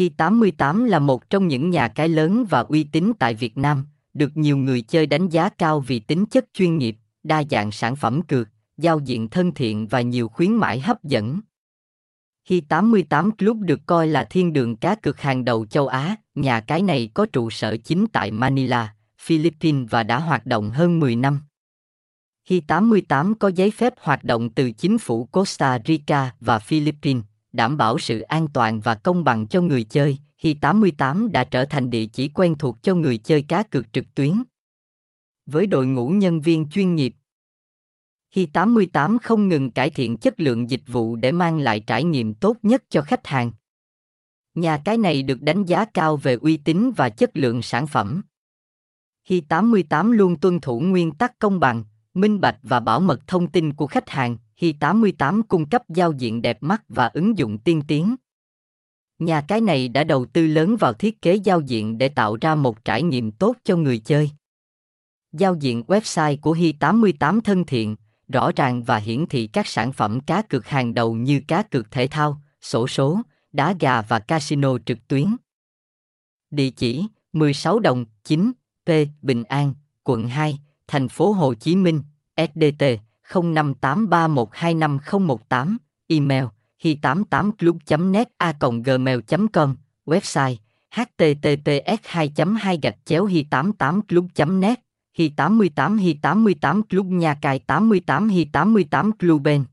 Hi88 là một trong những nhà cái lớn và uy tín tại Việt Nam, được nhiều người chơi đánh giá cao vì tính chất chuyên nghiệp, đa dạng sản phẩm cược, giao diện thân thiện và nhiều khuyến mãi hấp dẫn. Hi88 Club được coi là thiên đường cá cược hàng đầu châu Á, nhà cái này có trụ sở chính tại Manila, Philippines và đã hoạt động hơn 10 năm. Hi88 có giấy phép hoạt động từ chính phủ Costa Rica và Philippines, đảm bảo sự an toàn và công bằng cho người chơi. khi 88 đã trở thành địa chỉ quen thuộc cho người chơi cá cược trực tuyến. Với đội ngũ nhân viên chuyên nghiệp, khi 88 không ngừng cải thiện chất lượng dịch vụ để mang lại trải nghiệm tốt nhất cho khách hàng. Nhà cái này được đánh giá cao về uy tín và chất lượng sản phẩm. Khi 88 luôn tuân thủ nguyên tắc công bằng, minh bạch và bảo mật thông tin của khách hàng. Hi88 cung cấp giao diện đẹp mắt và ứng dụng tiên tiến. Nhà cái này đã đầu tư lớn vào thiết kế giao diện để tạo ra một trải nghiệm tốt cho người chơi. Giao diện website của Hi88 thân thiện, rõ ràng và hiển thị các sản phẩm cá cược hàng đầu như cá cược thể thao, sổ số, đá gà và casino trực tuyến. Địa chỉ 16 Đồng 9 P Bình An, quận 2, thành phố Hồ Chí Minh, SDT 0583125018, email hi88club.net a gmail.com, website https 2 2 gạch chéo hi 88 club net hi 88 hi 88 club nhà cài 88 hi 88 cluben